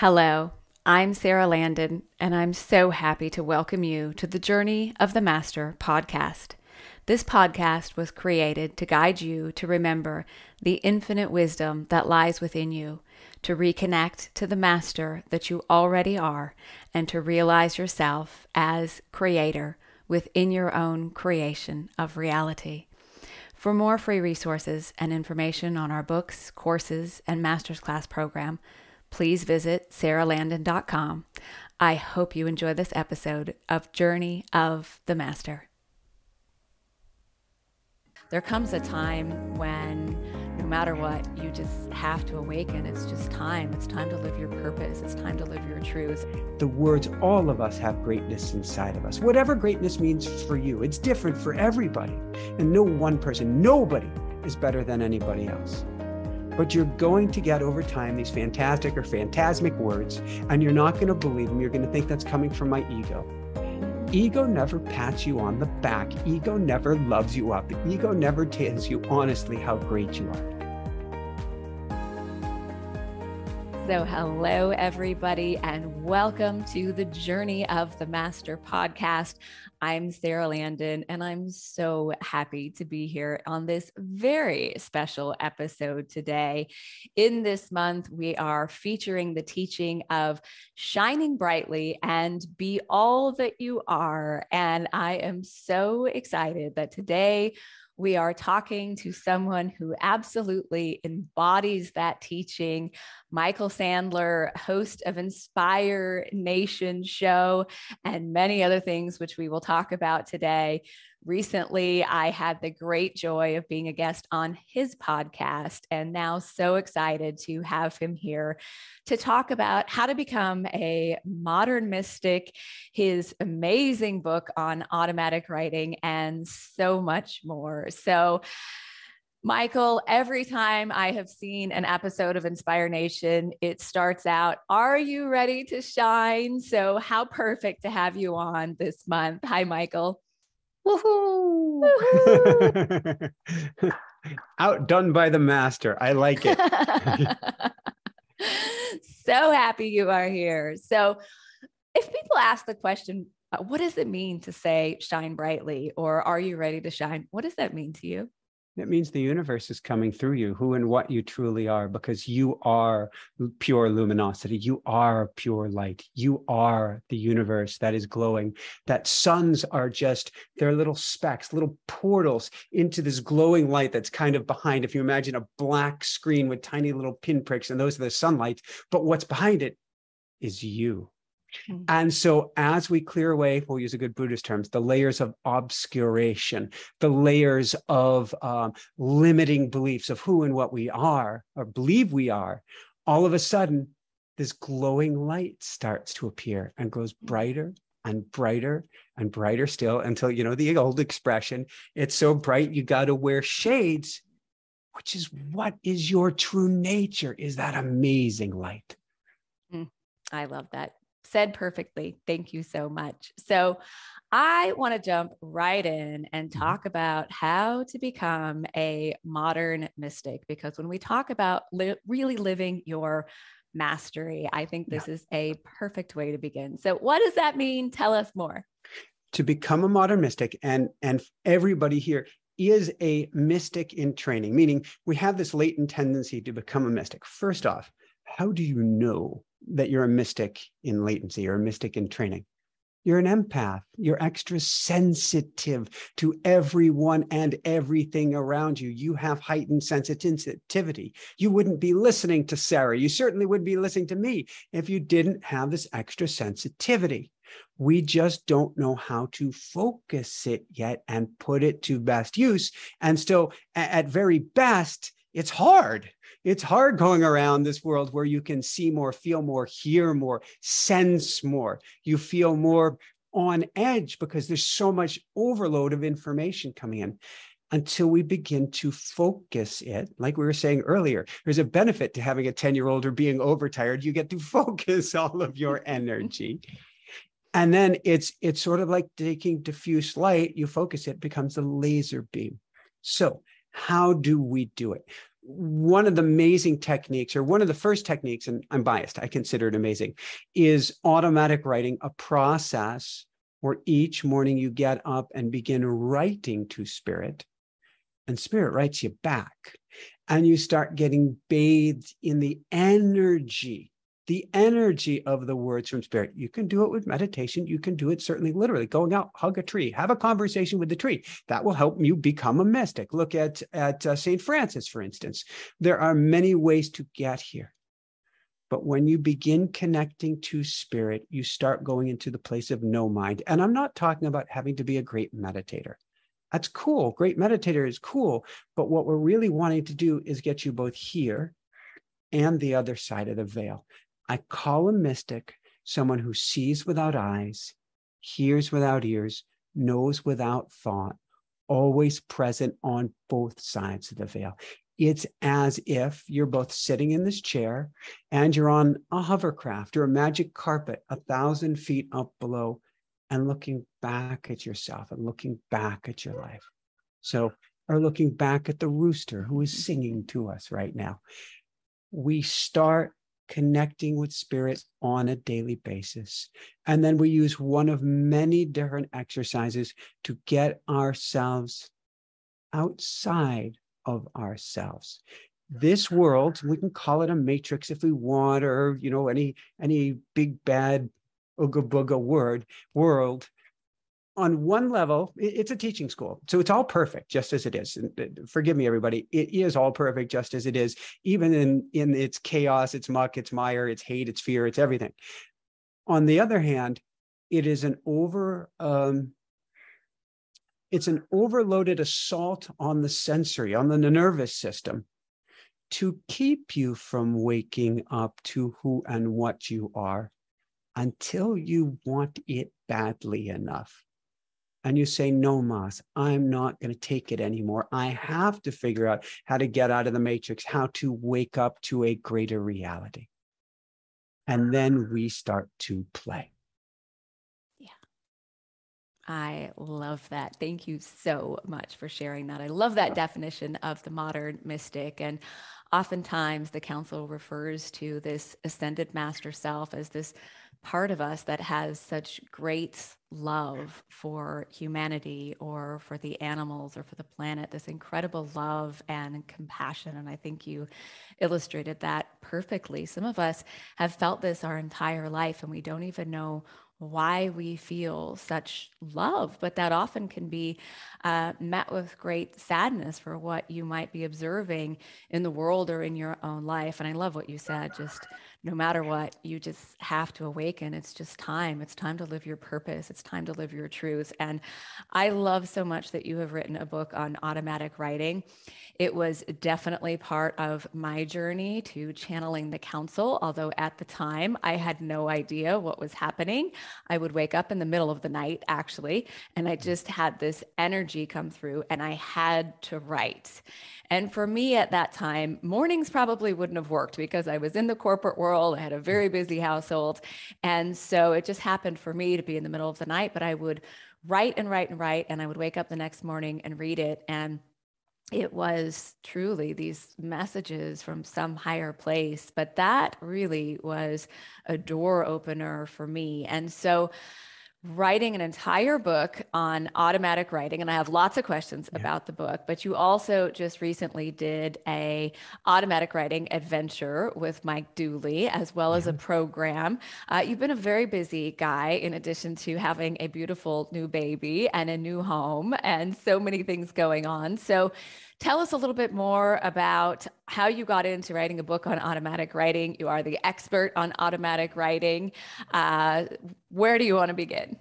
Hello, I'm Sara Landon, and I'm so happy to welcome you to the Journey of the Master podcast. This podcast was created to guide you to remember the infinite wisdom that lies within you, to reconnect to the Master that you already are, and to realize yourself as creator within your own creation of reality. For more free resources and information on our books, courses, and master's class program, please visit saralandon.com. I hope you enjoy this episode of Journey of the Master. There comes a time when no matter what, you just have to awaken. It's just time. It's time to live your purpose. It's time to live your truth. The words, all of us have greatness inside of us. Whatever greatness means for you, it's different for everybody. And no one person, nobody is better than anybody else but you're going to get over time these fantastic or phantasmic words, and you're not going to believe them. You're going to think that's coming from my ego. Ego never pats you on the back. Ego never loves you up. Ego never tells you honestly how great you are. So, hello, everybody, and welcome to the Journey of the Master podcast. I'm Sara Landon, and I'm so happy to be here on this very special episode today. In this month, we are featuring the teaching of Shining Brightly and Be All That You Are. And I am so excited that today we are talking to someone who absolutely embodies that teaching. Michael Sandler, host of Inspire Nation show, and many other things, which we will talk about today. Recently, I had the great joy of being a guest on his podcast, and now so excited to have him here to talk about how to become a modern mystic, his amazing book on automatic writing, and so much more. So, Michael, every time I have seen an episode of Inspire Nation, it starts out, Are you ready to shine? So, how perfect to have you on this month. Hi, Michael. Woohoo! Outdone by the master. I like it. so happy you are here. So, if people ask the question, uh, what does it mean to say shine brightly or are you ready to shine? What does that mean to you? It means the universe is coming through you, who and what you truly are, because you are pure luminosity. You are pure light. You are the universe that is glowing. That suns are just, they're little specks, little portals into this glowing light that's kind of behind. If you imagine a black screen with tiny little pinpricks, and those are the sunlight, but what's behind it is you. Mm-hmm. And so, as we clear away, we'll use a good Buddhist terms, the layers of obscuration, the layers of um, limiting beliefs of who and what we are or believe we are, all of a sudden, this glowing light starts to appear and grows mm. brighter and brighter and brighter still until, you know, the old expression, it's so bright you got to wear shades, which is what is your true nature, is that amazing light. Mm, I love that said perfectly. Thank you so much. So, I want to jump right in and mm-hmm. talk about how to become a modern mystic because when we talk about li- really living your mastery, I think this yeah. is a perfect way to begin. So, what does that mean? Tell us more. To become a modern mystic, and and everybody here is a mystic in training, meaning we have this latent tendency to become a mystic. First off, how do you know that you're a mystic in latency or a mystic in training. You're an empath. You're extra sensitive to everyone and everything around you. You have heightened sensitivity. You wouldn't be listening to Sara. You certainly wouldn't be listening to me if you didn't have this extra sensitivity. We just don't know how to focus it yet and put it to best use. And so, at very best, it's hard it's hard going around this world where you can see more, feel more, hear more, sense more. You feel more on edge because there's so much overload of information coming in until we begin to focus it. Like we were saying earlier, there's a benefit to having a 10 year old or being overtired. You get to focus all of your energy. and then it's it's sort of like taking diffuse light you focus it becomes a laser beam so how do we do it one of the amazing techniques, or one of the first techniques, and I'm biased, I consider it amazing, is automatic writing, a process where each morning you get up and begin writing to spirit, and spirit writes you back. And you start getting bathed in the energy the energy of the words from spirit. You can do it with meditation. You can do it certainly literally going out, hug a tree, have a conversation with the tree. That will help you become a mystic. Look at, at uh, St. Francis, for instance. There are many ways to get here. But when you begin connecting to spirit, you start going into the place of no mind. And I'm not talking about having to be a great meditator. That's cool. Great meditator is cool. But what we're really wanting to do is get you both here and the other side of the veil. I call a mystic someone who sees without eyes, hears without ears, knows without thought, always present on both sides of the veil. It's as if you're both sitting in this chair and you're on a hovercraft or a magic carpet a thousand feet up below and looking back at yourself and looking back at your life. So, or looking back at the rooster who is singing to us right now. We start connecting with spirit on a daily basis. And then we use one of many different exercises to get ourselves outside of ourselves. This world, we can call it a matrix if we want, or you know, any any big bad ooga booga word world on one level, it's a teaching school. So it's all perfect, just as it is. And uh, forgive me, everybody. It is all perfect, just as it is, even in, in its chaos, its muck, its mire, its hate, its fear, its everything. On the other hand, it is an over, um, it's an overloaded assault on the sensory, on the nervous system to keep you from waking up to who and what you are until you want it badly enough and you say, No, Mas, I'm not going to take it anymore. I have to figure out how to get out of the matrix, how to wake up to a greater reality. And then we start to play. Yeah. I love that. Thank you so much for sharing that. I love that definition of the modern mystic. And oftentimes the council refers to this ascended master self as this part of us that has such great love for humanity or for the animals or for the planet, this incredible love and compassion. And I think you illustrated that perfectly. Some of us have felt this our entire life and we don't even know why we feel such love, but that often can be uh, met with great sadness for what you might be observing in the world or in your own life. And I love what you said, just no matter what, you just have to awaken. It's just time. It's time to live your purpose. It's time to live your truth. And I love so much that you have written a book on automatic writing. It was definitely part of my journey to channeling the council, although at the time I had no idea what was happening. I would wake up in the middle of the night, actually, and I mm-hmm. just had this energy come through and I had to write. And for me at that time, mornings probably wouldn't have worked because I was in the corporate world. I had a very busy household. And so it just happened for me to be in the middle of the night, but I would write and write and write. And I would wake up the next morning and read it. And it was truly these messages from some higher place. But that really was a door opener for me. And so, writing an entire book on automatic writing and i have lots of questions yeah. about the book but you also just recently did a automatic writing adventure with mike dooley as well yeah. as a program uh, you've been a very busy guy in addition to having a beautiful new baby and a new home and so many things going on so Tell us a little bit more about how you got into writing a book on automatic writing. You are the expert on automatic writing. Uh, where do you want to begin?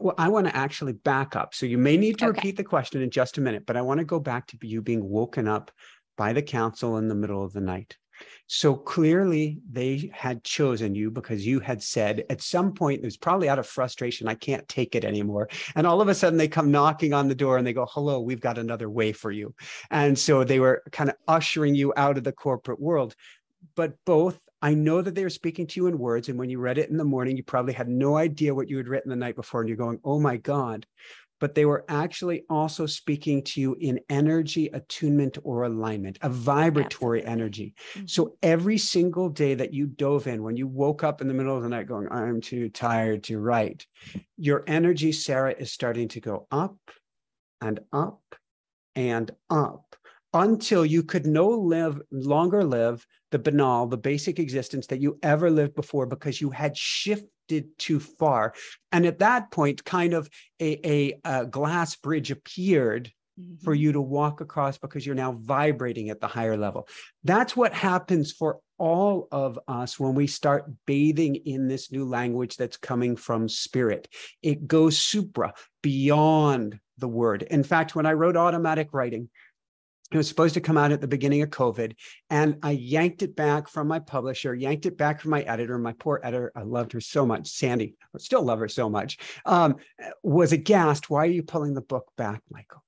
Well, I want to actually back up. So you may need to okay. repeat the question in just a minute, but I want to go back to you being woken up by the council in the middle of the night. So clearly they had chosen you because you had said at some point, it was probably out of frustration, I can't take it anymore. And all of a sudden they come knocking on the door and they go, hello, we've got another way for you. And so they were kind of ushering you out of the corporate world. But both I know that they were speaking to you in words. And when you read it in the morning, you probably had no idea what you had written the night before. And you're going, oh my God. But they were actually also speaking to you in energy attunement or alignment, a vibratory Absolutely. energy. Mm-hmm. So every single day that you dove in, when you woke up in the middle of the night going, I'm too tired to write, your energy, Sara, is starting to go up and up and up until you could no live longer live the banal, the basic existence that you ever lived before because you had shifted too far. And at that point, kind of a, a, a glass bridge appeared mm-hmm. for you to walk across because you're now vibrating at the higher level. That's what happens for all of us when we start bathing in this new language that's coming from spirit. It goes supra, beyond the word. In fact, when I wrote automatic writing, it was supposed to come out at the beginning of COVID, and I yanked it back from my publisher, yanked it back from my editor. My poor editor, I loved her so much, Sandy, I still love her so much, um, was aghast. Why are you pulling the book back, Michael?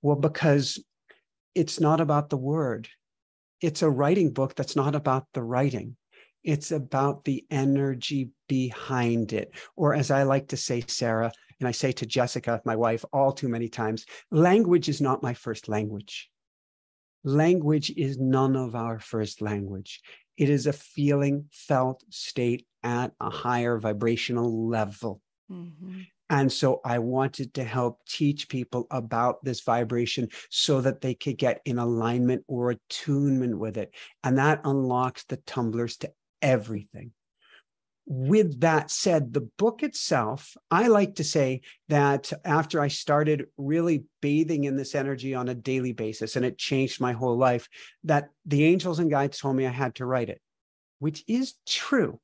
Well, because it's not about the word. It's a writing book that's not about the writing. It's about the energy behind it. Or, as I like to say, Sara, and I say to Jessica, my wife, all too many times, language is not my first language language is none of our first language. It is a feeling, felt state at a higher vibrational level. Mm-hmm. And so I wanted to help teach people about this vibration so that they could get in alignment or attunement with it. And that unlocks the tumblers to everything with that said, the book itself, I like to say that after I started really bathing in this energy on a daily basis, and it changed my whole life, that the angels and guides told me I had to write it, which is true.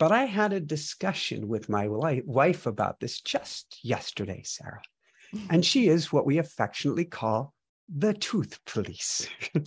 But I had a discussion with my wife about this just yesterday, Sara. And she is what we affectionately call the truth police.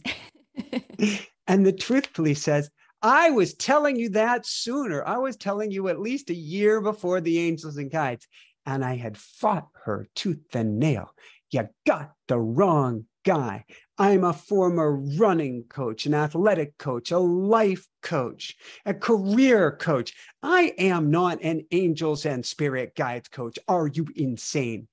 and the truth police says, I was telling you that sooner. I was telling you at least a year before the angels and guides, and I had fought her tooth and nail. You got the wrong guy. I'm a former running coach, an athletic coach, a life coach, a career coach. I am not an angels and spirit guides coach. Are you insane?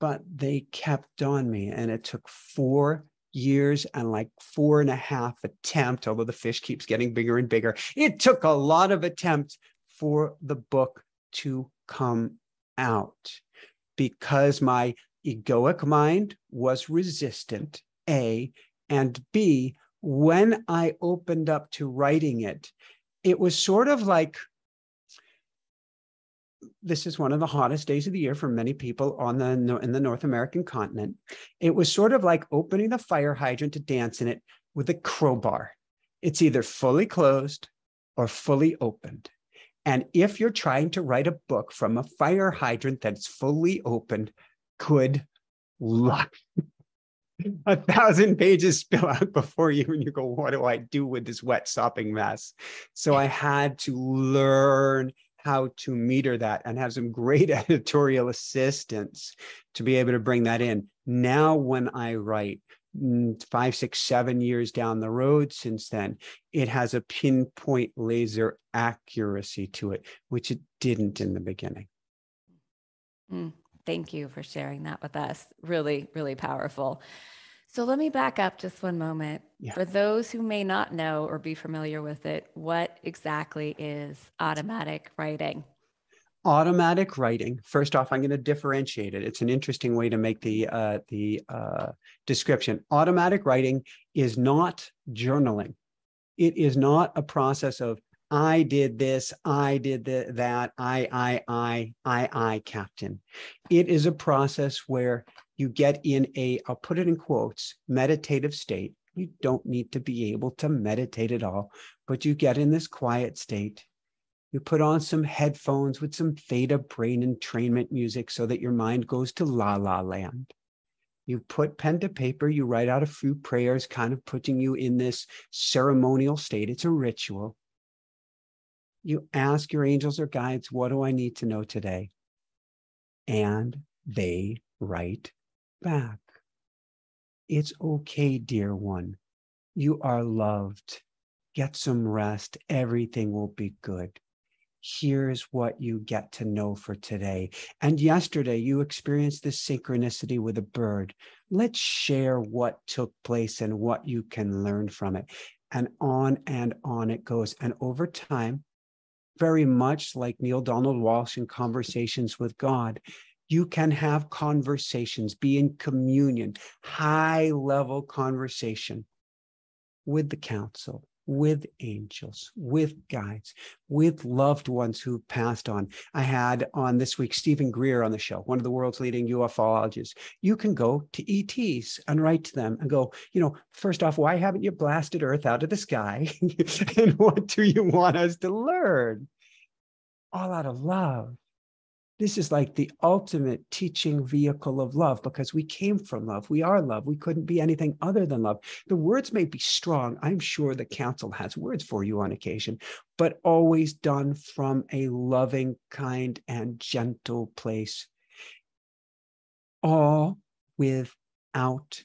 But they kept on me, and it took four years and like four and a half attempt, although the fish keeps getting bigger and bigger. It took a lot of attempts for the book to come out because my egoic mind was resistant, A, and B, when I opened up to writing it, it was sort of like this is one of the hottest days of the year for many people on the in the North American continent. It was sort of like opening the fire hydrant to dance in it with a crowbar. It's either fully closed or fully opened. And if you're trying to write a book from a fire hydrant that's fully opened, good luck. a thousand pages spill out before you, and you go, What do I do with this wet sopping mess? So I had to learn how to meter that and have some great editorial assistance to be able to bring that in. Now, when I write, mm, five, six, seven years down the road since then, it has a pinpoint laser accuracy to it, which it didn't in the beginning. Mm, thank you for sharing that with us. Really, really powerful. So let me back up just one moment. Yeah. For those who may not know or be familiar with it, what exactly is automatic writing? Automatic writing. First off, I'm going to differentiate it. It's an interesting way to make the uh, the uh, description. Automatic writing is not journaling. It is not a process of I did this, I did the, that, I, I, I, I, I, captain. It is a process where you get in a, I'll put it in quotes, meditative state. You don't need to be able to meditate at all, but you get in this quiet state. You put on some headphones with some theta brain entrainment music so that your mind goes to la la land. You put pen to paper, you write out a few prayers, kind of putting you in this ceremonial state. It's a ritual. You ask your angels or guides, What do I need to know today? And they write back. It's okay, dear one. You are loved. Get some rest. Everything will be good. here's what you get to know for today. And yesterday, you experienced this synchronicity with a bird. Let's share what took place and what you can learn from it. And on and on it goes. And over time, very much like Neale Donald Walsch in Conversations with God, you can have conversations, be in communion, high level conversation with the council, with angels, with guides, with loved ones who passed on. I had on this week Steven Greer on the show, one of the world's leading ufologists. You can go to ETs and write to them and go, you know, first off, why haven't you blasted Earth out of the sky? and what do you want us to learn? All out of love this is like the ultimate teaching vehicle of love because we came from love. We are love. We couldn't be anything other than love. The words may be strong. I'm sure the council has words for you on occasion, but always done from a loving, kind, and gentle place. All without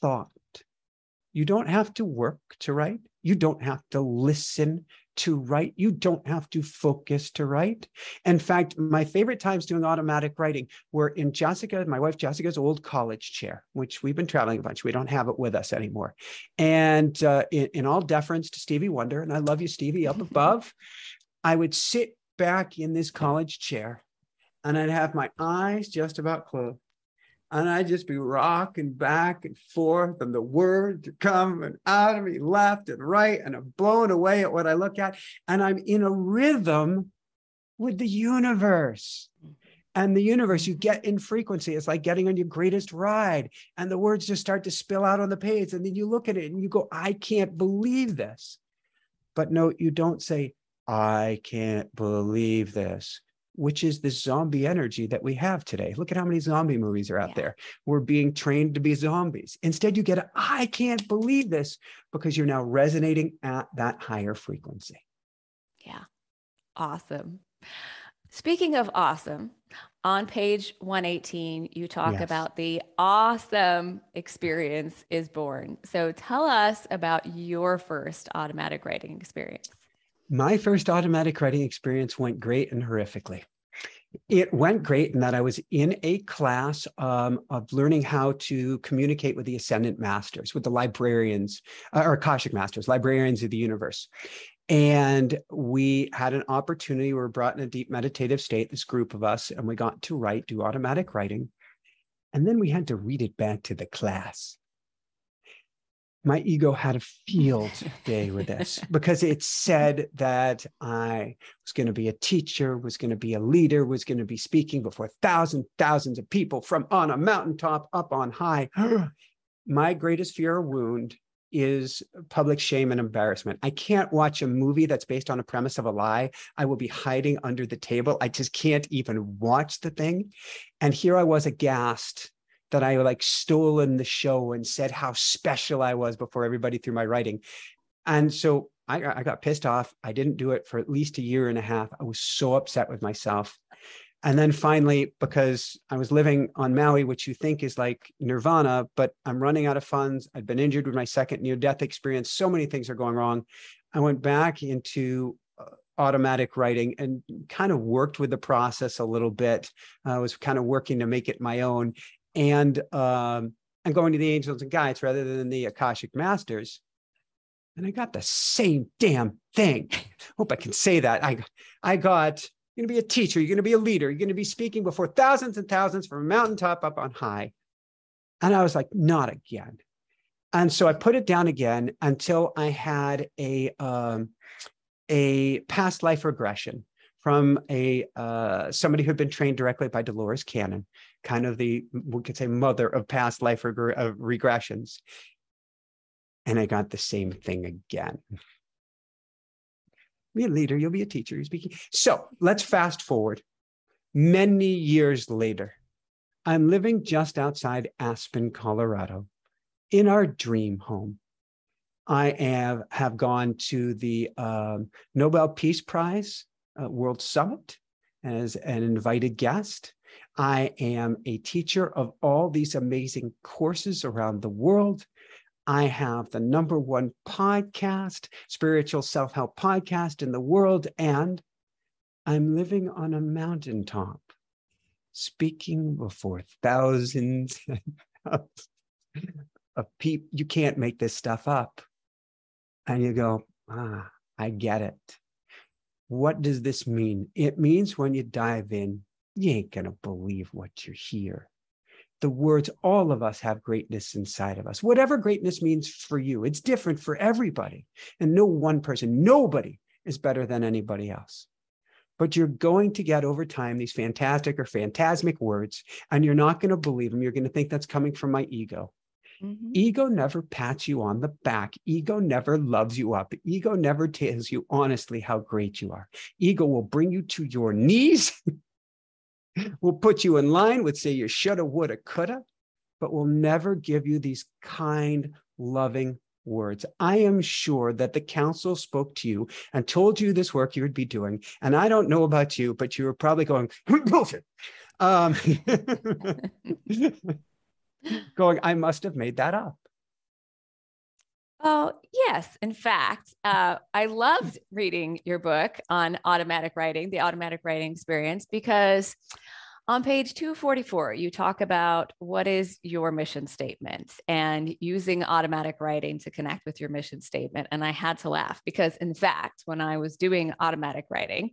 thought. You don't have to work to write. You don't have to listen to write. You don't have to focus to write. In fact, my favorite times doing automatic writing were in Jessica, my wife Jessica's old college chair, which we've been traveling a bunch. We don't have it with us anymore. And uh, in, in all deference to Stevie Wonder, and I love you, Stevie, up above, I would sit back in this college chair and I'd have my eyes just about closed and I'd just be rocking back and forth, and the words are coming out of me left and right, and I'm blown away at what I look at, and I'm in a rhythm with the universe. And the universe, you get in frequency. It's like getting on your greatest ride, and the words just start to spill out on the page. And then you look at it and you go, I can't believe this. But no, you don't say, I can't believe this which is the zombie energy that we have today. Look at how many zombie movies are out yeah. there. We're being trained to be zombies. Instead, you get, I can't believe this because you're now resonating at that higher frequency. Yeah. Awesome. Speaking of awesome, on page 118, you talk yes. about the awesome experience is born. So tell us about your first automatic writing experience. My first automatic writing experience went great and horrifically. It went great in that I was in a class um, of learning how to communicate with the ascendant masters, with the librarians uh, or Akashic masters, librarians of the universe. And we had an opportunity, we were brought in a deep meditative state, this group of us, and we got to write, do automatic writing. And then we had to read it back to the class my ego had a field day with this because it said that I was going to be a teacher, was going to be a leader, was going to be speaking before thousands, thousands of people from on a mountaintop up on high. my greatest fear or wound is public shame and embarrassment. I can't watch a movie that's based on a premise of a lie. I will be hiding under the table. I just can't even watch the thing. And here I was aghast that I like stolen the show and said how special I was before everybody through my writing. And so I, I got pissed off. I didn't do it for at least a year and a half. I was so upset with myself. And then finally, because I was living on Maui, which you think is like nirvana, but I'm running out of funds. I'd been injured with my second near death experience. So many things are going wrong. I went back into uh, automatic writing and kind of worked with the process a little bit. I was kind of working to make it my own and um, and going to the angels and guides rather than the Akashic masters. And I got the same damn thing. Hope I can say that. I I got you're gonna be a teacher, you're gonna be a leader, you're gonna be speaking before thousands and thousands from a mountaintop up on high. And I was like, not again. And so I put it down again until I had a um, a past life regression from a uh, somebody who had been trained directly by Dolores Cannon, kind of the we could say mother of past life reg- of regressions, and I got the same thing again. Be a leader, you'll be a teacher. You're speaking. So let's fast forward. Many years later, I'm living just outside Aspen, Colorado, in our dream home. I have, have gone to the um, Nobel Peace Prize uh, World Summit as an invited guest. I am a teacher of all these amazing courses around the world. I have the number one podcast, spiritual self help podcast in the world. And I'm living on a mountaintop, speaking before thousands of people. You can't make this stuff up. And you go, ah, I get it. What does this mean? It means when you dive in, you ain't going to believe what you hear. The words, all of us have greatness inside of us. Whatever greatness means for you, it's different for everybody. And no one person, nobody is better than anybody else. But you're going to get over time these fantastic or phantasmic words, and you're not going to believe them. You're going to think that's coming from my ego. Mm-hmm. Ego never pats you on the back. Ego never loves you up. Ego never tells you honestly how great you are. Ego will bring you to your knees, will put you in line with, say, you shoulda, woulda, coulda, but we'll never give you these kind, loving words. I am sure that the council spoke to you and told you this work you would be doing. And I don't know about you, but you were probably going, bullshit. Um, going, I must have made that up. Oh, yes. In fact, uh, I loved reading your book on automatic writing, the automatic writing experience, because on page 244, you talk about what is your mission statement and using automatic writing to connect with your mission statement. And I had to laugh because, in fact, when I was doing automatic writing,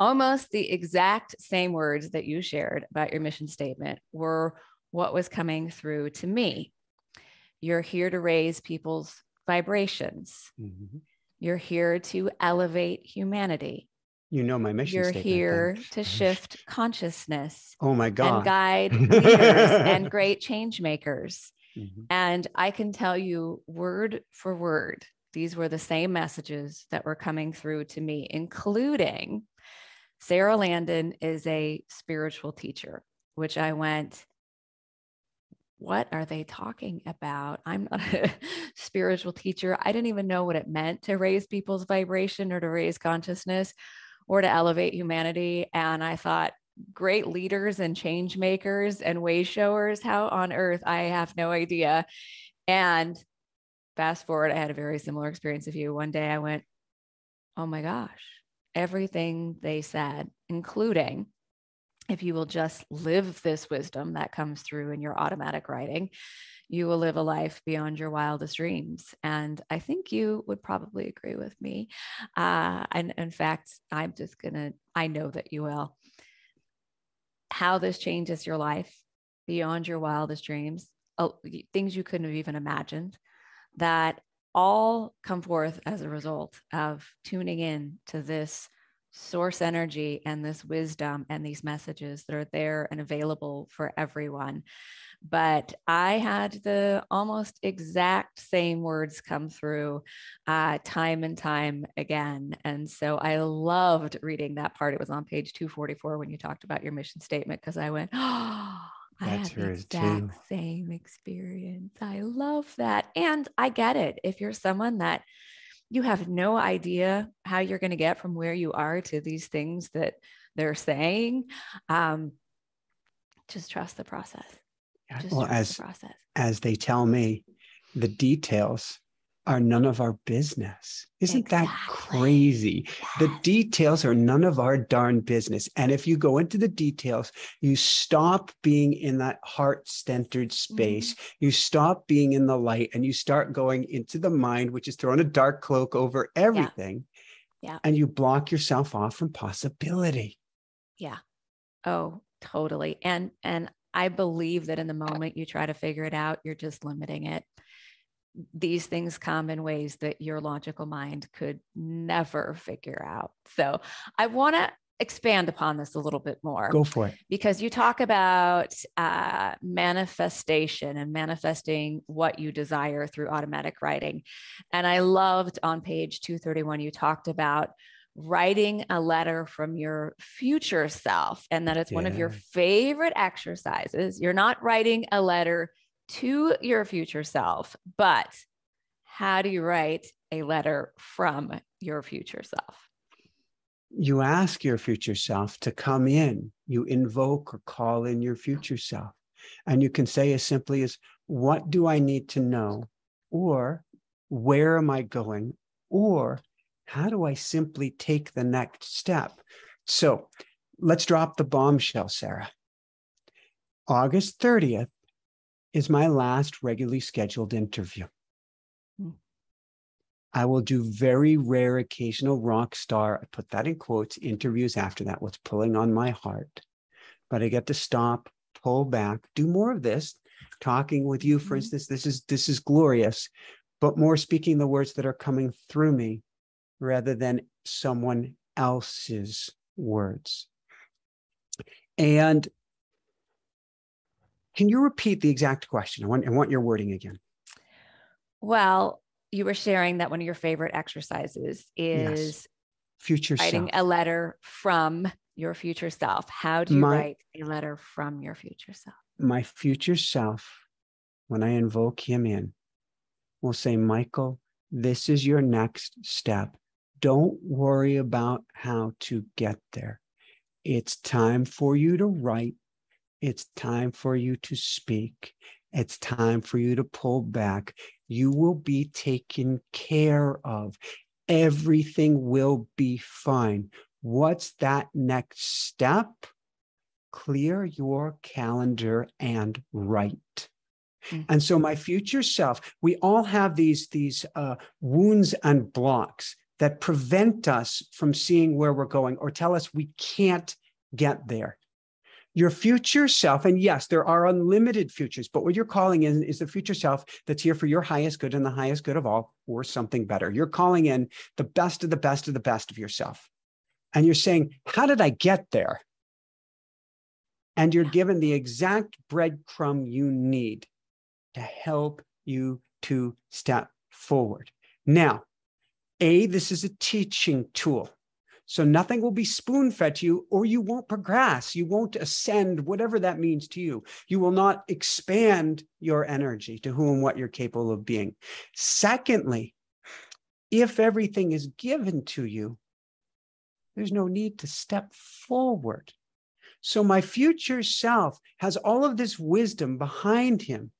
almost the exact same words that you shared about your mission statement were what was coming through to me. You're here to raise people's vibrations. Mm-hmm. You're here to elevate humanity. You know my mission. You're here to shift consciousness. Oh my God. And guide leaders and great change makers. Mm-hmm. And I can tell you word for word, these were the same messages that were coming through to me, including Sarah Landon is a spiritual teacher, which I went, what are they talking about? I'm not a spiritual teacher. I didn't even know what it meant to raise people's vibration or to raise consciousness or to elevate humanity. And I thought, great leaders and change makers and way showers, how on earth? I have no idea. And fast forward, I had a very similar experience of you. One day I went, oh my gosh, everything they said, including if you will just live this wisdom that comes through in your automatic writing, you will live a life beyond your wildest dreams. And I think you would probably agree with me. Uh, and in fact, I'm just going to, I know that you will. How this changes your life beyond your wildest dreams, uh, things you couldn't have even imagined, that all come forth as a result of tuning in to this source energy and this wisdom and these messages that are there and available for everyone. But I had the almost exact same words come through uh, time and time again. And so I loved reading that part. It was on page 244 when you talked about your mission statement because I went, oh, I That's had the exact too. same experience. I love that. And I get it. If you're someone that you have no idea how you're going to get from where you are to these things that they're saying. Um, just trust the process. Just well, as, the process. as they tell me, the details are none of our business. Isn't exactly. that crazy? Yes. The details are none of our darn business. And if you go into the details, you stop being in that heart centered space. Mm-hmm. You stop being in the light and you start going into the mind, which is throwing a dark cloak over everything. Yeah. yeah. And you block yourself off from possibility. Yeah. Oh, totally. And, and, I believe that in the moment you try to figure it out, you're just limiting it these things come in ways that your logical mind could never figure out. So I want to expand upon this a little bit more. Go for it. Because you talk about uh, manifestation and manifesting what you desire through automatic writing. And I loved on page 231, you talked about writing a letter from your future self and that it's yeah. one of your favorite exercises. You're not writing a letter to your future self, but how do you write a letter from your future self? You ask your future self to come in. You invoke or call in your future self. And you can say as simply as, What do I need to know? Or, Where am I going? Or, How do I simply take the next step So let's drop the bombshell, Sara. August 30th is my last regularly scheduled interview. Hmm. I will do very rare occasional rock star, I put that in quotes, interviews after that, what's pulling on my heart. But I get to stop, pull back, do more of this, talking with you, for mm-hmm. instance. This is this is glorious, but more speaking the words that are coming through me rather than someone else's words. And can you repeat the exact question? I want, I want your wording again. Well, you were sharing that one of your favorite exercises is yes. future writing self. a letter from your future self. How do you my, write a letter from your future self? My future self, when I invoke him in, will say, Michael, this is your next step. Don't worry about how to get there. It's time for you to write it's time for you to speak. It's time for you to pull back. You will be taken care of. Everything will be fine. What's that next step? Clear your calendar and write. Mm-hmm. And so, my future self, we all have these, these uh, wounds and blocks that prevent us from seeing where we're going or tell us we can't get there your future self, and yes, there are unlimited futures, but what you're calling in is the future self that's here for your highest good and the highest good of all, or something better. You're calling in the best of the best of the best of yourself. And you're saying, How did I get there? And you're given the exact breadcrumb you need to help you to step forward. Now, A, this is a teaching tool. So nothing will be spoon fed to you, or you won't progress. You won't ascend, whatever that means to you. You will not expand your energy to who and what you're capable of being. Secondly, if everything is given to you, there's no need to step forward. So my future self has all of this wisdom behind him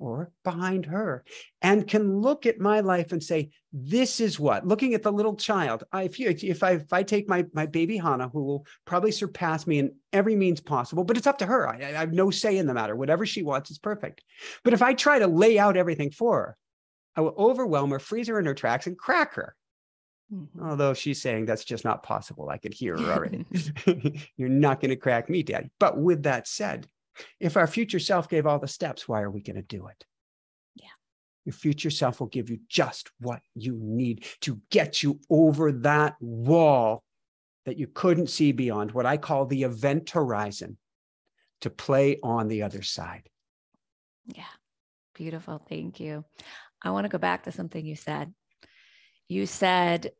or behind her and can look at my life and say this is what looking at the little child I, if you if i if i take my my baby hannah who will probably surpass me in every means possible but it's up to her I, I have no say in the matter whatever she wants is perfect but if i try to lay out everything for her i will overwhelm her freeze her in her tracks and crack her Mm-hmm. Although she's saying that's just not possible. I could hear her already. You're not going to crack me, Daddy. But with that said, if our future self gave all the steps, why are we going to do it? Yeah. Your future self will give you just what you need to get you over that wall that you couldn't see beyond, what I call the event horizon, to play on the other side. Yeah. Beautiful. Thank you. I want to go back to something you said. You said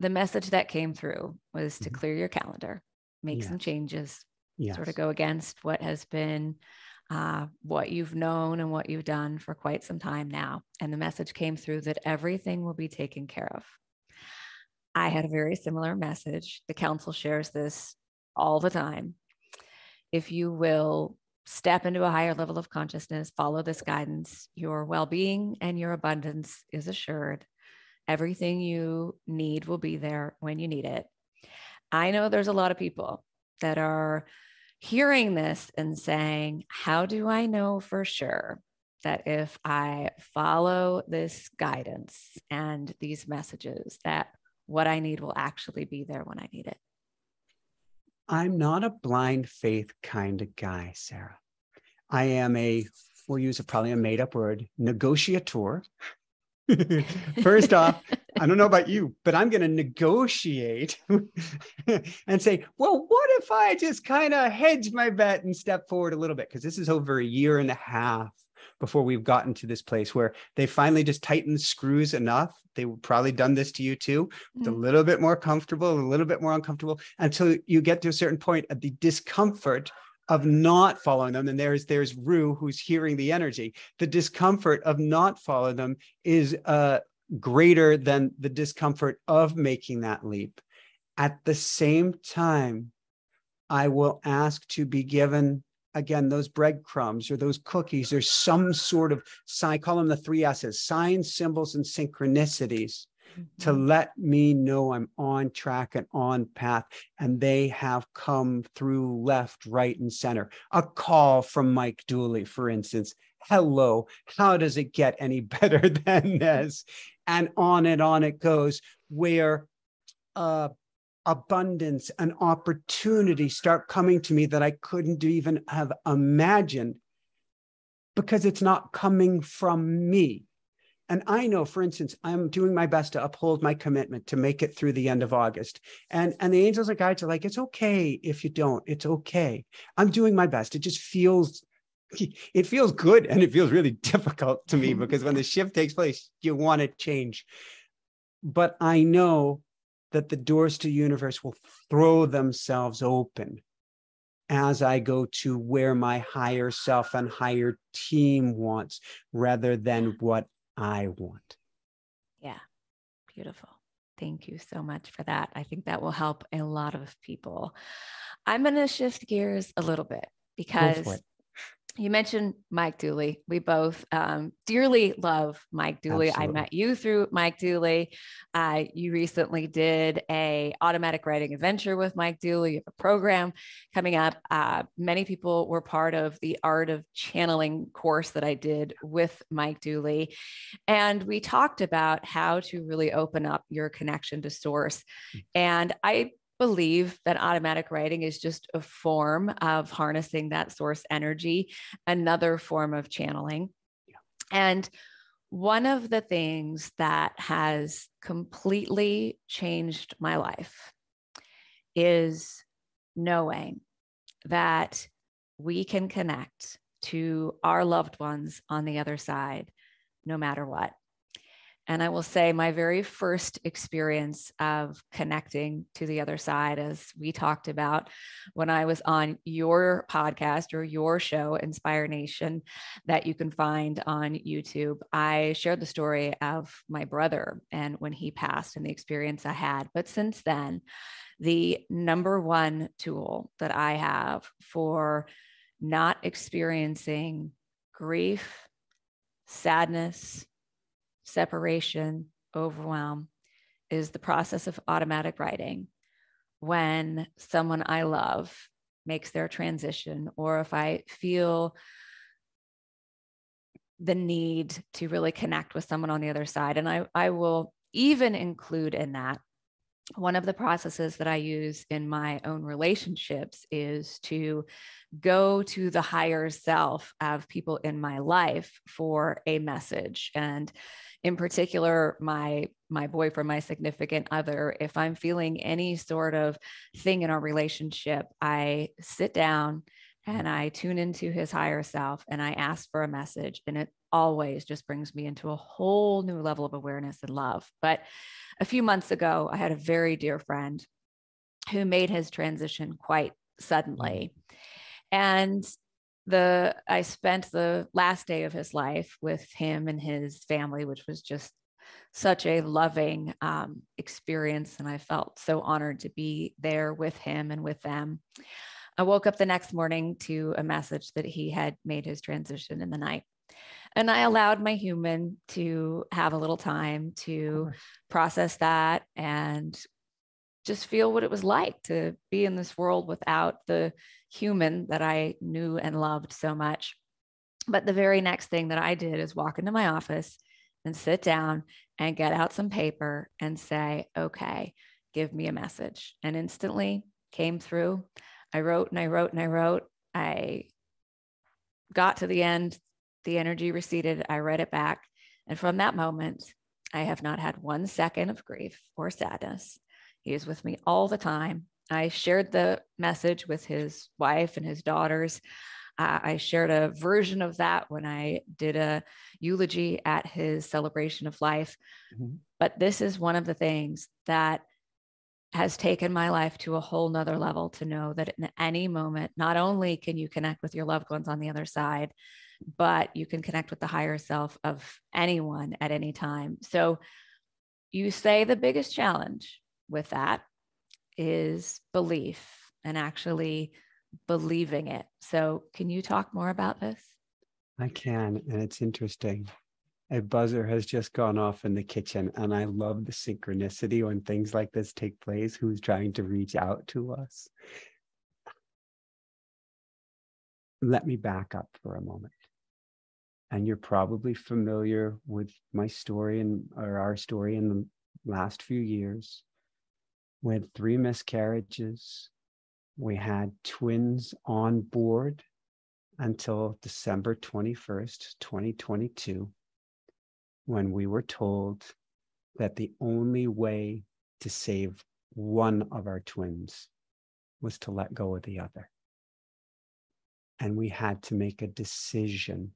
the message that came through was to mm-hmm. clear your calendar, make yeah. some changes, yes. sort of go against what has been uh, what you've known and what you've done for quite some time now. And the message came through that everything will be taken care of. I had a very similar message. The council shares this all the time. If you will step into a higher level of consciousness, follow this guidance, your well being and your abundance is assured. Everything you need will be there when you need it. I know there's a lot of people that are hearing this and saying, How do I know for sure that if I follow this guidance and these messages, that what I need will actually be there when I need it? I'm not a blind faith kind of guy, Sara. I am a, we'll use a, probably a made up word, negotiator. First off, I don't know about you, but I'm going to negotiate and say, well, what if I just kind of hedge my bet and step forward a little bit? Because this is over a year and a half before we've gotten to this place where they finally just tightened the screws enough. They probably done this to you too, mm-hmm. a little bit more comfortable, a little bit more uncomfortable until you get to a certain point of the discomfort of not following them and there's there's rue who's hearing the energy the discomfort of not following them is uh, greater than the discomfort of making that leap at the same time i will ask to be given again those breadcrumbs or those cookies or some sort of sign call them the three s's signs symbols and synchronicities to Mhm. let me know I'm on track and on path. And they have come through left, right, and center. A call from Mike Dooley, for instance. Hello, how does it get any better than this? And on and on it goes, where uh, abundance and opportunity start coming to me that I couldn't even have imagined because it's not coming from me. And I know, for instance, I'm doing my best to uphold my commitment to make it through the end of August. And, and the angels and guides are like, it's okay if you don't. It's okay. I'm doing my best. It just feels it feels good and it feels really difficult to me because when the shift takes place, you want to change. But I know that the doors to universe will throw themselves open as I go to where my higher self and higher team wants rather than what I want. Yeah, beautiful. Thank you so much for that. I think that will help a lot of people. I'm going to shift gears a little bit because you mentioned Mike Dooley. We both um, dearly love Mike Dooley. Absolutely. I met you through Mike Dooley. Uh, you recently did a automatic writing adventure with Mike Dooley. You have a program coming up. Uh, many people were part of the art of channeling course that I did with Mike Dooley, and we talked about how to really open up your connection to source. And I believe that automatic writing is just a form of harnessing that source energy, another form of channeling. And one of the things that has completely changed my life is knowing that we can connect to our loved ones on the other side, no matter what. And I will say, my very first experience of connecting to the other side, as we talked about when I was on your podcast or your show, Inspire Nation, that you can find on YouTube, I shared the story of my brother and when he passed and the experience I had. But since then, the number one tool that I have for not experiencing grief, sadness, separation, overwhelm is the process of automatic writing. When someone I love makes their transition, or if I feel the need to really connect with someone on the other side. And I, I will even include in that one of the processes that I use in my own relationships is to go to the higher self of people in my life for a message. And in particular, my my boyfriend, my significant other, if I'm feeling any sort of thing in our relationship, I sit down and I tune into his higher self and I ask for a message. And it always just brings me into a whole new level of awareness and love. But a few months ago, I had a very dear friend who made his transition quite suddenly. Mm-hmm. And the I spent the last day of his life with him and his family, which was just such a loving um, experience. And I felt so honored to be there with him and with them. I woke up the next morning to a message that he had made his transition in the night. And I allowed my human to have a little time to process that and just feel what it was like to be in this world without the human that I knew and loved so much. But the very next thing that I did is walk into my office and sit down and get out some paper and say, okay, give me a message. And instantly came through. I wrote and I wrote and I wrote. I got to the end, the energy receded. I read it back. And from that moment, I have not had one second of grief or sadness. He is with me all the time. I shared the message with his wife and his daughters. Uh, I shared a version of that when I did a eulogy at his celebration of life. Mhm. But this is one of the things that has taken my life to a whole nother level to know that in any moment, not only can you connect with your loved ones on the other side, but you can connect with the higher self of anyone at any time. So you say the biggest challenge with that is belief and actually believing it. So can you talk more about this? I can, and it's interesting. a buzzer has just gone off in the kitchen and i love the synchronicity when things like this take place who's trying to reach out to us let me back up for a moment and you're probably familiar with my story and or our story in the last few years we had three miscarriages we had twins on board until December 21st, 2022, when we were told that the only way to save one of our twins was to let go of the other. And we had to make a decision,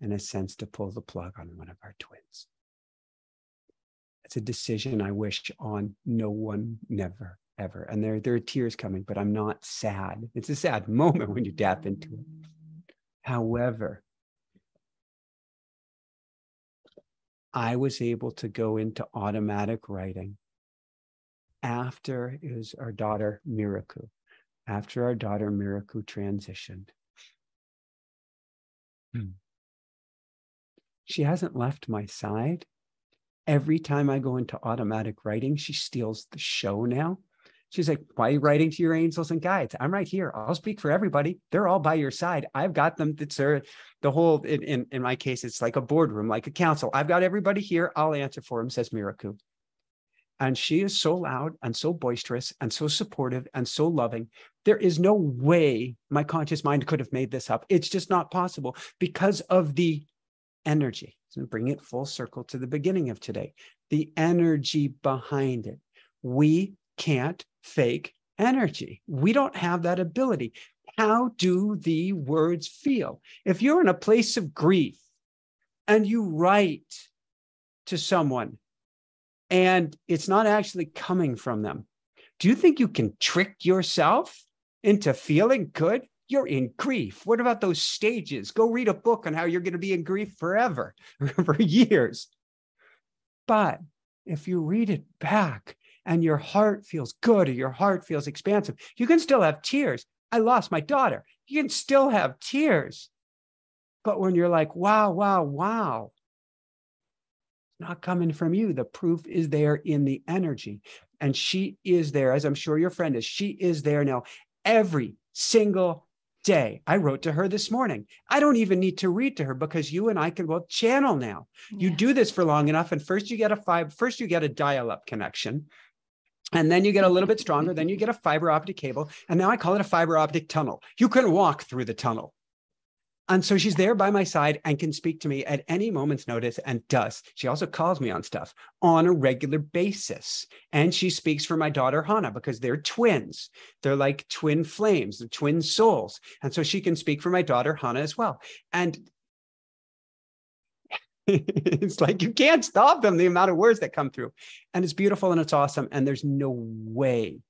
in a sense, to pull the plug on one of our twins. It's a decision I wish on no one, never, ever. And there, there are tears coming, but I'm not sad. It's a sad moment when you tap into it. However, I was able to go into automatic writing after is our daughter Miraku, after our daughter Miraku transitioned. Hmm. She hasn't left my side. Every time I go into automatic writing, she steals the show now. She's like, Why are you writing to your angels and guides? I'm right here. I'll speak for everybody. They're all by your side. I've got them. That's the whole, in, in, in my case, it's like a boardroom, like a council. I've got everybody here. I'll answer for them, says Miraku. And she is so loud and so boisterous and so supportive and so loving. There is no way my conscious mind could have made this up. It's just not possible because of the energy. So bring it full circle to the beginning of today. The energy behind it. We can't fake energy. We don't have that ability. How do the words feel? If you're in a place of grief and you write to someone and it's not actually coming from them, do you think you can trick yourself into feeling good? You're in grief. What about those stages? Go read a book on how you're going to be in grief forever, for years. But if you read it back and your heart feels good or your heart feels expansive, you can still have tears. I lost my daughter. You can still have tears. But when you're like, wow, wow, wow, it's not coming from you. The proof is there in the energy. And she is there, as I'm sure your friend is, she is there now every single day. I wrote to her this morning. I don't even need to read to her because you and I can both channel now. Yeah. You do this for long enough, and first you get a five, first you get a dial-up connection. And then you get a little bit stronger. Then you get a fiber optic cable. And now I call it a fiber optic tunnel. You can walk through the tunnel. And so she's there by my side and can speak to me at any moment's notice and does. She also calls me on stuff on a regular basis. And she speaks for my daughter, Hannah, because they're twins. They're like twin flames, they're twin souls. And so she can speak for my daughter, Hannah, as well. And it's like you can't stop them, the amount of words that come through. And it's beautiful and it's awesome. And there's no way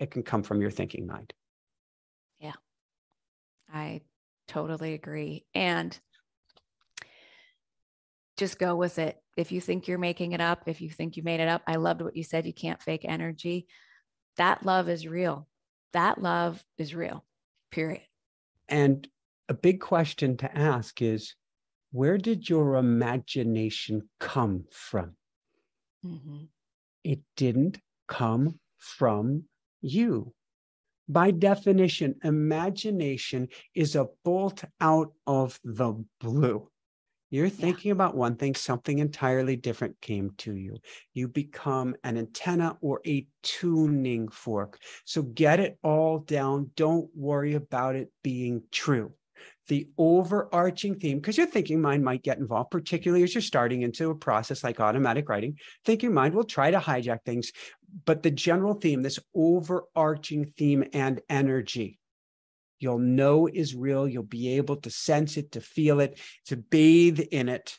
it can come from your thinking mind. Yeah. I totally agree. And just go with it. If you think you're making it up, if you think you made it up, I loved what you said. You can't fake energy. That love is real. That love is real, period. And a big question to ask is where did your imagination come from? Mm-hmm. It didn't come from you. By definition, imagination is a bolt out of the blue. You're thinking yeah. about one thing, something entirely different came to you. You become an antenna or a tuning fork. So get it all down. Don't worry about it being true the overarching theme, because your thinking mind might get involved, particularly as you're starting into a process like automatic writing. Thinking mind will try to hijack things, but the general theme, this overarching theme and energy, you'll know is real. You'll be able to sense it, to feel it, to bathe in it.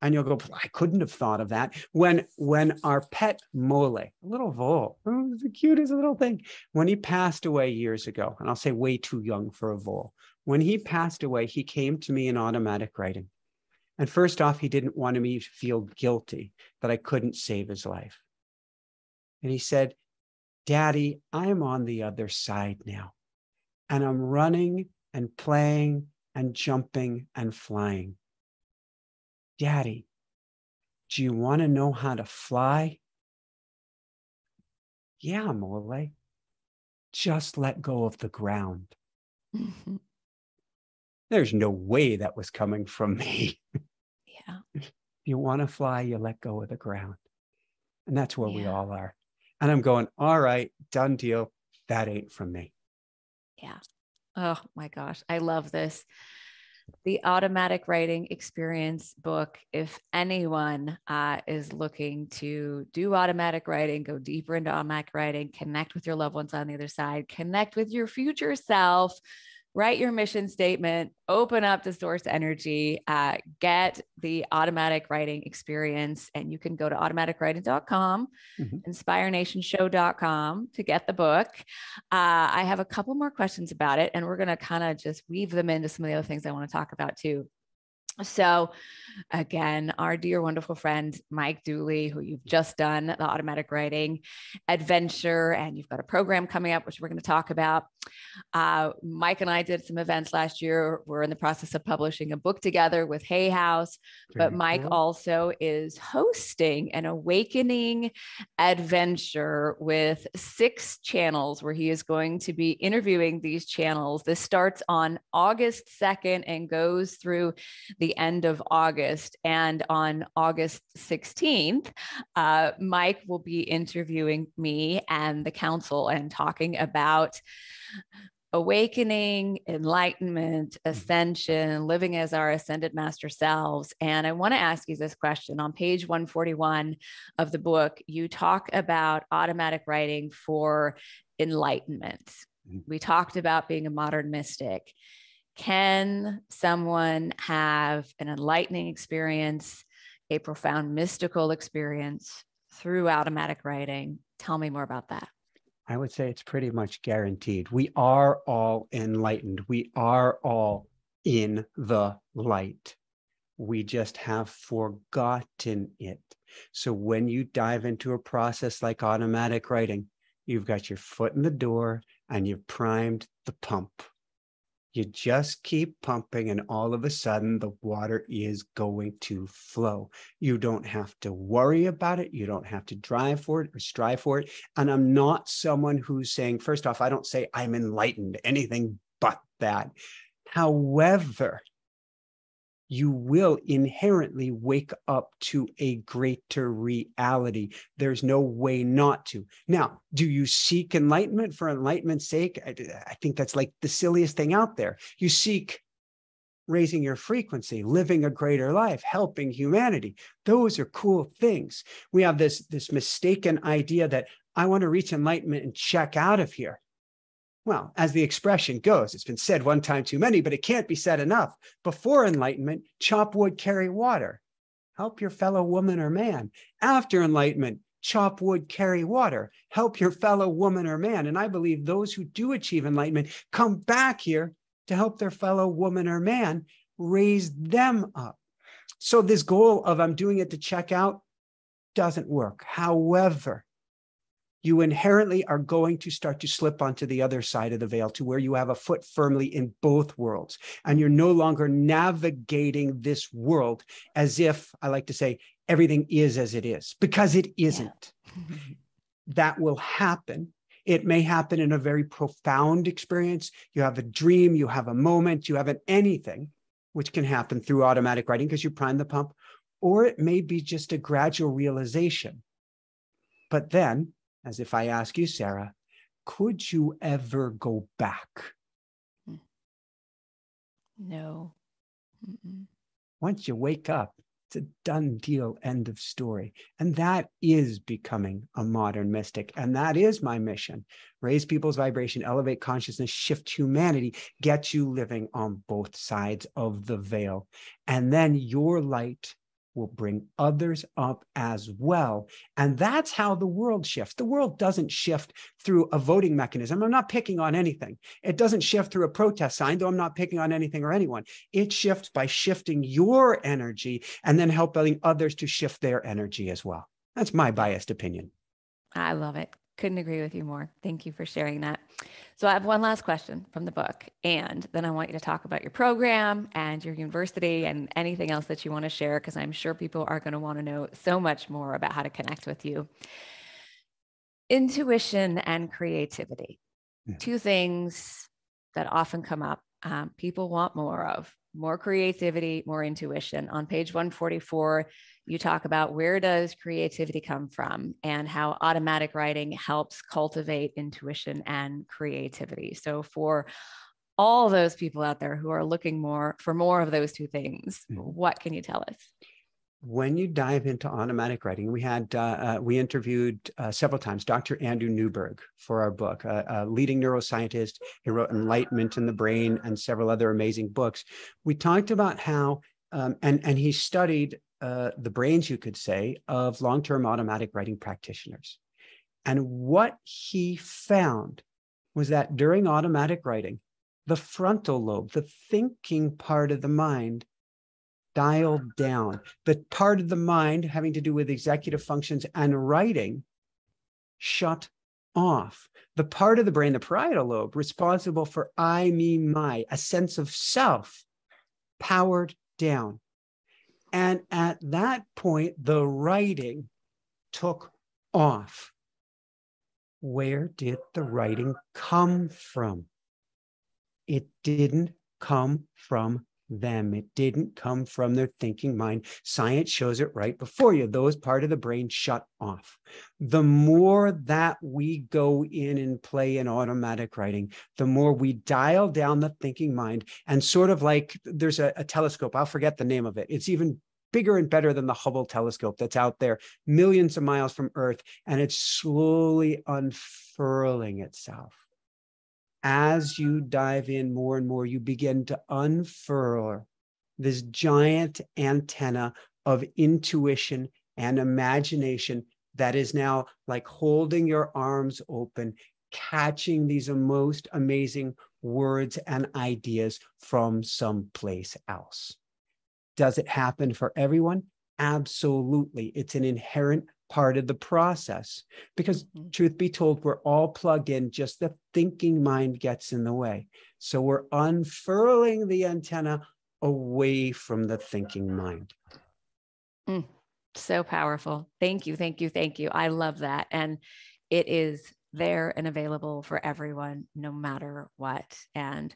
And you'll go, I couldn't have thought of that. When when our pet Mole, a little vole, oh, the cutest little thing, when he passed away years ago, and I'll say way too young for a vole, when he passed away, he came to me in automatic writing. And first off, he didn't want me to feel guilty that I couldn't save his life. And he said, Daddy, I'm on the other side now. And I'm running and playing and jumping and flying. Daddy, Do you want to know how to fly? Yeah, Mole. Just let go of the ground. Mm-hmm. There's no way that was coming from me. Yeah. if you want to fly, you let go of the ground. And that's where yeah. we all are. And I'm going, all right, done deal. That ain't from me. Yeah. Oh my gosh. I love this the automatic writing experience book if anyone uh, is looking to do automatic writing go deeper into automatic writing connect with your loved ones on the other side connect with your future self write your mission statement, open up to source energy, uh, get the automatic writing experience. And you can go to automaticwriting.com, mm-hmm. inspirenationshow.com to get the book. Uh, I have a couple more questions about it, and we're going to kind of just weave them into some of the other things I want to talk about too. So, again, our dear, wonderful friend, Mike Dooley, who you've just done the automatic writing adventure, and you've got a program coming up, which we're going to talk about. Uh, Mike and I did some events last year. We're in the process of publishing a book together with Hay House, but Mike cool. also is hosting an awakening adventure with six channels where he is going to be interviewing these channels. This starts on August 2nd and goes through the the end of August. And on August 16th, uh, Mike will be interviewing me and the council and talking about awakening, enlightenment, mm-hmm. ascension, living as our ascended master selves. And I want to ask you this question. On page 141 of the book, you talk about automatic writing for enlightenment. Mm-hmm. We talked about being a modern mystic. Can someone have an enlightening experience, a profound mystical experience through automatic writing? Tell me more about that. I would say it's pretty much guaranteed. We are all enlightened. We are all in the light. We just have forgotten it. So when you dive into a process like automatic writing, you've got your foot in the door and you've primed the pump. You just keep pumping, and all of a sudden, the water is going to flow. You don't have to worry about it. You don't have to drive for it or strive for it. And I'm not someone who's saying, first off, I don't say I'm enlightened, anything but that. However, you will inherently wake up to a greater reality. There's no way not to. Now, do you seek enlightenment for enlightenment's sake? I, I, think that's like the silliest thing out there. You seek raising your frequency, living a greater life, helping humanity. Those are cool things. We have this, this mistaken idea that I want to reach enlightenment and check out of here. Well, as the expression goes, it's been said one time too many, but it can't be said enough. Before enlightenment, chop wood, carry water. Help your fellow woman or man. After enlightenment, chop wood, carry water. Help your fellow woman or man. And I believe those who do achieve enlightenment come back here to help their fellow woman or man raise them up. So, this goal of I'm doing it to check out doesn't work. However, you inherently are going to start to slip onto the other side of the veil to where you have a foot firmly in both worlds. And you're no longer navigating this world as if, I like to say, everything is as it is, because it isn't. Yeah. that will happen. It may happen in a very profound experience. You have a dream, you have a moment, you have an anything, which can happen through automatic writing because you prime the pump, or it may be just a gradual realization. But then as if I ask you, Sara, could you ever go back? No. Mm-mm. Once you wake up, it's a done deal, end of story. And that is becoming a modern mystic. And that is my mission raise people's vibration, elevate consciousness, shift humanity, get you living on both sides of the veil. And then your light will bring others up as well. And that's how the world shifts. The world doesn't shift through a voting mechanism. I'm not picking on anything. It doesn't shift through a protest sign, though I'm not picking on anything or anyone. It shifts by shifting your energy and then helping others to shift their energy as well. That's my biased opinion. I love it. Couldn't agree with you more. Thank you for sharing that. So I have one last question from the book, and then I want you to talk about your program and your university and anything else that you want to share, because I'm sure people are going to want to know so much more about how to connect with you. Intuition and creativity, yeah. two things that often come up. Um, people want more of more creativity, more intuition. On page 144, you talk about where does creativity come from and how automatic writing helps cultivate intuition and creativity. So for all those people out there who are looking more for more of those two things, mm-hmm. what can you tell us? When you dive into automatic writing, we had uh, uh, we interviewed uh, several times Dr. Andrew Newberg for our book, a leading neuroscientist. He wrote Enlightenment in the Brain and several other amazing books. We talked about how um, and and he studied uh, the brains, you could say, of long-term automatic writing practitioners, and what he found was that during automatic writing, the frontal lobe, the thinking part of the mind, dialed down. The part of the mind having to do with executive functions and writing shut off. The part of the brain, the parietal lobe, responsible for I, me, my, a sense of self, powered down. And at that point, the writing took off. Where did the writing come from? It didn't come from them. It didn't come from their thinking mind. Science shows it right before you. Those part of the brain shut off. The more that we go in and play in automatic writing, the more we dial down the thinking mind and sort of like there's a, a telescope. I'll forget the name of it. It's even bigger and better than the Hubble telescope that's out there millions of miles from Earth, and it's slowly unfurling itself as you dive in more and more, you begin to unfurl this giant antenna of intuition and imagination that is now like holding your arms open, catching these most amazing words and ideas from someplace else. Does it happen for everyone? Absolutely. It's an inherent part of the process. Because mm-hmm. truth be told, we're all plugged in, just the thinking mind gets in the way. So we're unfurling the antenna away from the thinking mind. Mm, so powerful. Thank you. Thank you. Thank you. I love that. And it is there and available for everyone, no matter what. And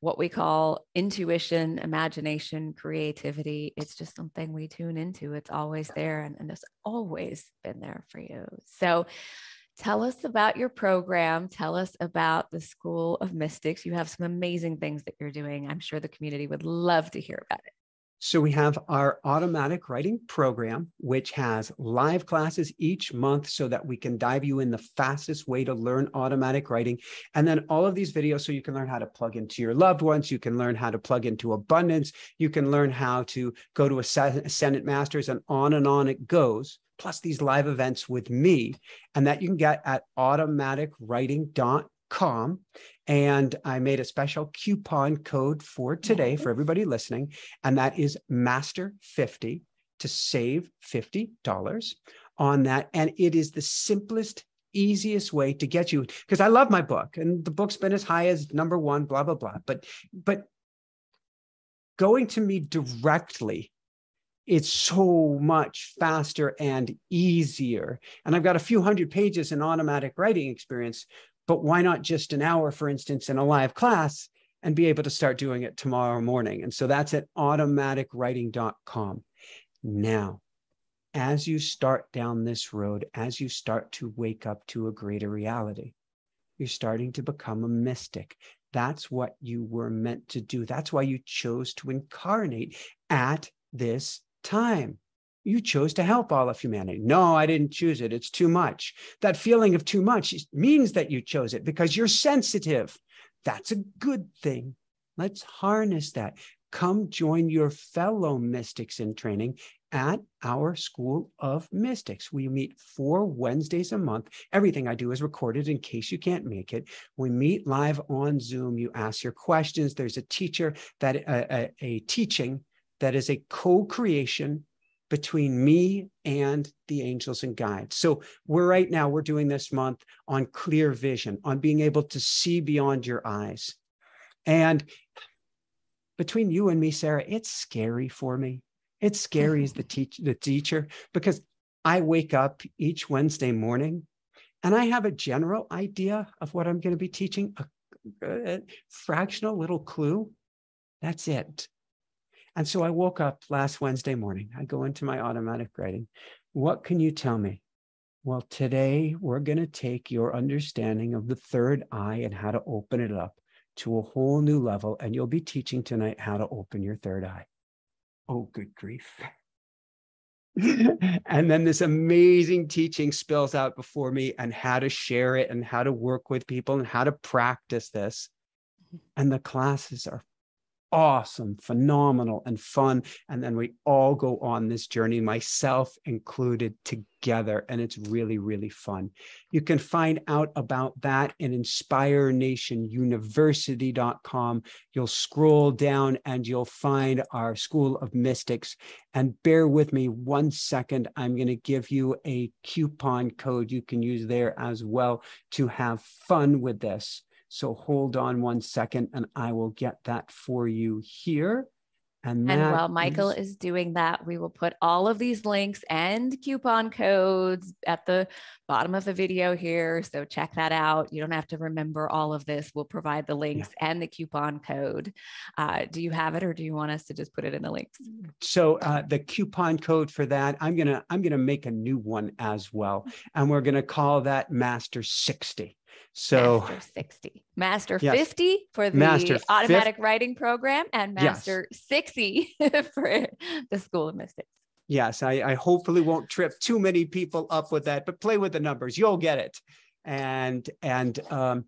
what we call intuition, imagination, creativity. It's just something we tune into. It's always there and, and it's always been there for you. So tell us about your program. Tell us about the School of Mystics. You have some amazing things that you're doing. I'm sure the community would love to hear about it. So we have our automatic writing program, which has live classes each month so that we can dive you in the fastest way to learn automatic writing. And then all of these videos so you can learn how to plug into your loved ones. You can learn how to plug into abundance. You can learn how to go to Ascended Masters and on and on it goes. Plus these live events with me, and that you can get at automaticwriting.com. And I made a special coupon code for today for everybody listening, and that is Master 50 to save $50 on that. And it is the simplest, easiest way to get you because I love my book and the book's been as high as number one, blah, blah, blah. But but going to me directly it's so much faster and easier. And I've got a few hundred pages in automatic writing experience, but why not just an hour, for instance, in a live class and be able to start doing it tomorrow morning? And so that's at automaticwriting.com. Now, as you start down this road, as you start to wake up to a greater reality, you're starting to become a mystic. That's what you were meant to do. That's why you chose to incarnate at this time. You chose to help all of humanity. No, I didn't choose it. It's too much. That feeling of too much means that you chose it because you're sensitive. That's a good thing. Let's harness that. Come join your fellow mystics in training at our School of Mystics. We meet four Wednesdays a month. Everything I do is recorded in case you can't make it. We meet live on Zoom. You ask your questions. There's a teacher that uh, a, a teaching that is a co creation between me and the angels and guides. So we're right now, we're doing this month on clear vision, on being able to see beyond your eyes. And between you and me, Sara, it's scary for me. It's scary as the mm-hmm. teach the teacher because I wake up each Wednesday morning and I have a general idea of what I'm going to be teaching, a, a fractional little clue. That's it. And so I woke up last Wednesday morning. I go into my automatic writing. What can you tell me? Well, today we're going to take your understanding of the third eye and how to open it up to a whole new level. And you'll be teaching tonight how to open your third eye. Oh, good grief. and then this amazing teaching spills out before me and how to share it and how to work with people and how to practice this. Mm-hmm. And the classes are awesome, phenomenal, and fun. And then we all go on this journey, myself included, together. And it's really, really fun. You can find out about that in inspirenationuniversity.com. You'll scroll down and you'll find our School of Mystics. And bear with me one second. I'm going to give you a coupon code you can use there as well to have fun with this. So hold on one second and I will get that for you here. And, and while Michael is... is doing that, we will put all of these links and coupon codes at the bottom of the video here. So check that out. You don't have to remember all of this. We'll provide the links yeah. and the coupon code. Uh, do you have it, or do you want us to just put it in the links? So uh, the coupon code for that, I'm gonna I'm gonna make a new one as well, and we're gonna call that Master sixty. So Master 60, Master yes. 50 for the Master automatic writing program, and Master yes. 60 for the School of Mystics. Yes, I, I hopefully won't trip too many people up with that, but play with the numbers. You'll get it. And and um,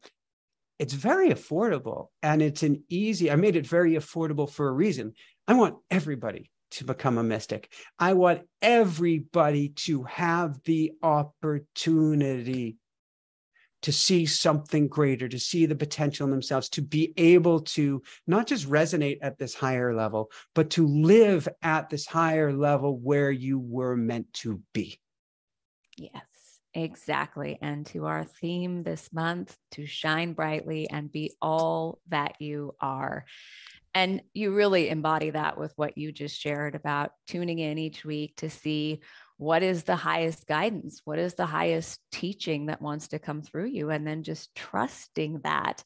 it's very affordable and it's an easy, I made it very affordable for a reason. I want everybody to become a mystic. I want everybody to have the opportunity to see something greater, to see the potential in themselves, to be able to not just resonate at this higher level, but to live at this higher level where you were meant to be. Yes, exactly. And to our theme this month, to shine brightly and be all that you are. And you really embody that with what you just shared about tuning in each week to see what is the highest guidance? What is the highest teaching that wants to come through you? And then just trusting that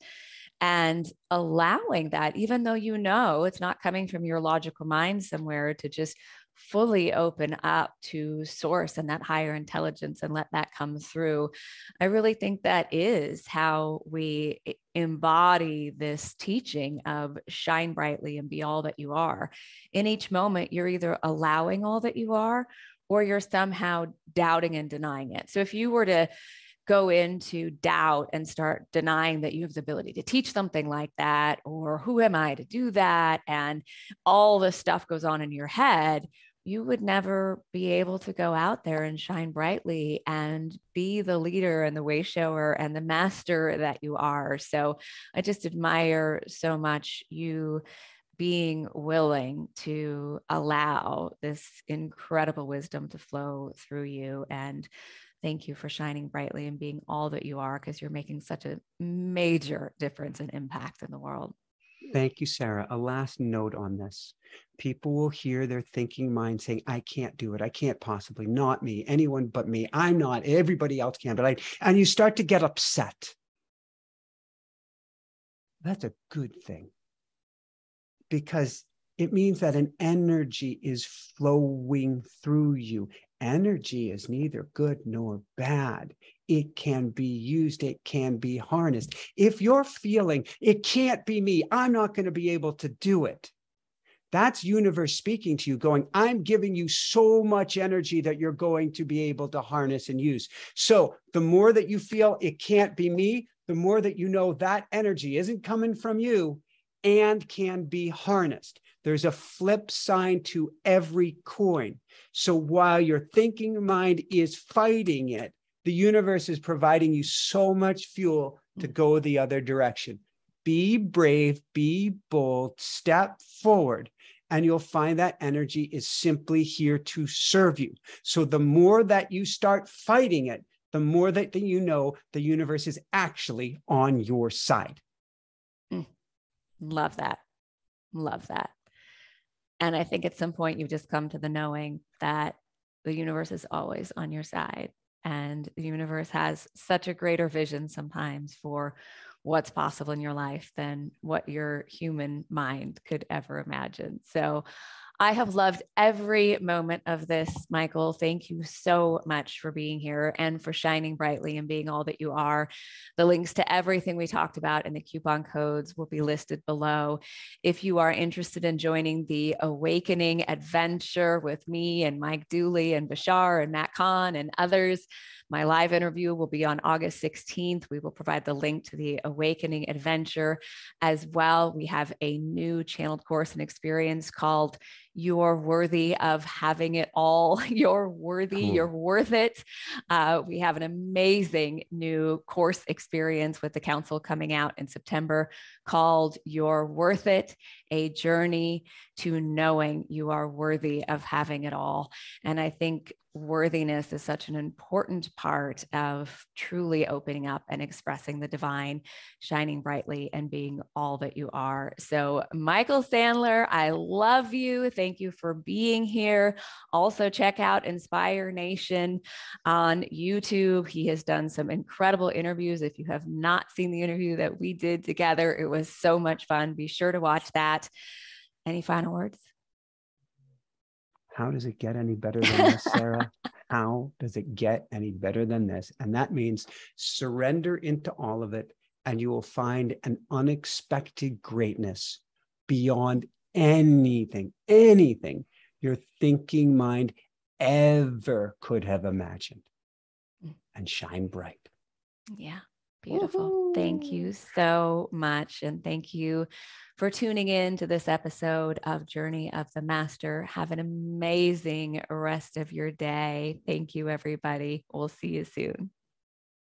and allowing that even though you know it's not coming from your logical mind somewhere to just fully open up to source and that higher intelligence and let that come through. I really think that is how we embody this teaching of shine brightly and be all that you are. In each moment you're either allowing all that you are or you're somehow doubting and denying it. So if you were to go into doubt and start denying that you have the ability to teach something like that, or who am I to do that? And all this stuff goes on in your head, you would never be able to go out there and shine brightly and be the leader and the way shower and the master that you are. So I just admire so much you being willing to allow this incredible wisdom to flow through you. And thank you for shining brightly and being all that you are because you're making such a major difference and impact in the world. Thank you, Sara. A last note on this. People will hear their thinking mind saying, I can't do it. I can't possibly, not me, anyone but me. I'm not, everybody else can, but I, and you start to get upset. That's a good thing because it means that an energy is flowing through you. Energy is neither good nor bad. It can be used, it can be harnessed. If you're feeling it can't be me, I'm not going to be able to do it. That's universe speaking to you, going, I'm giving you so much energy that you're going to be able to harness and use. So the more that you feel it can't be me, the more that you know that energy isn't coming from you, and can be harnessed. There's a flip side to every coin. So while your thinking mind is fighting it, the universe is providing you so much fuel to go the other direction. Be brave, be bold, step forward, and you'll find that energy is simply here to serve you. So the more that you start fighting it, the more that, that you know the universe is actually on your side. Love that. Love that. And I think at some point you've just come to the knowing that the universe is always on your side. And the universe has such a greater vision sometimes for what's possible in your life than what your human mind could ever imagine. So I have loved every moment of this, Michael. Thank you so much for being here and for shining brightly and being all that you are. The links to everything we talked about and the coupon codes will be listed below. If you are interested in joining the Awakening Adventure with me and Mike Dooley and Bashar and Matt Kahn and others, my live interview will be on August 16th. We will provide the link to the Awakening Adventure as well. We have a new channeled course and experience called You're Worthy of Having It All. You're worthy, cool. you're worth it. Uh, we have an amazing new course experience with the council coming out in September called You're Worth It, a journey to knowing you are worthy of having it all. And I think worthiness is such an important part of truly opening up and expressing the divine, shining brightly, and being all that you are. So, Michael Sandler, I love you. Thank you for being here. Also, check out Inspire Nation on YouTube. He has done some incredible interviews. If you have not seen the interview that we did together, it was so much fun. Be sure to watch that. Any final words? How does it get any better than this, Sara? How does it get any better than this? And that means surrender into all of it, and you will find an unexpected greatness beyond anything, anything your thinking mind ever could have imagined. And shine bright. Yeah. Beautiful. Woo-hoo. Thank you so much. And thank you for tuning in to this episode of Journey of the Master. Have an amazing rest of your day. Thank you, everybody. We'll see you soon.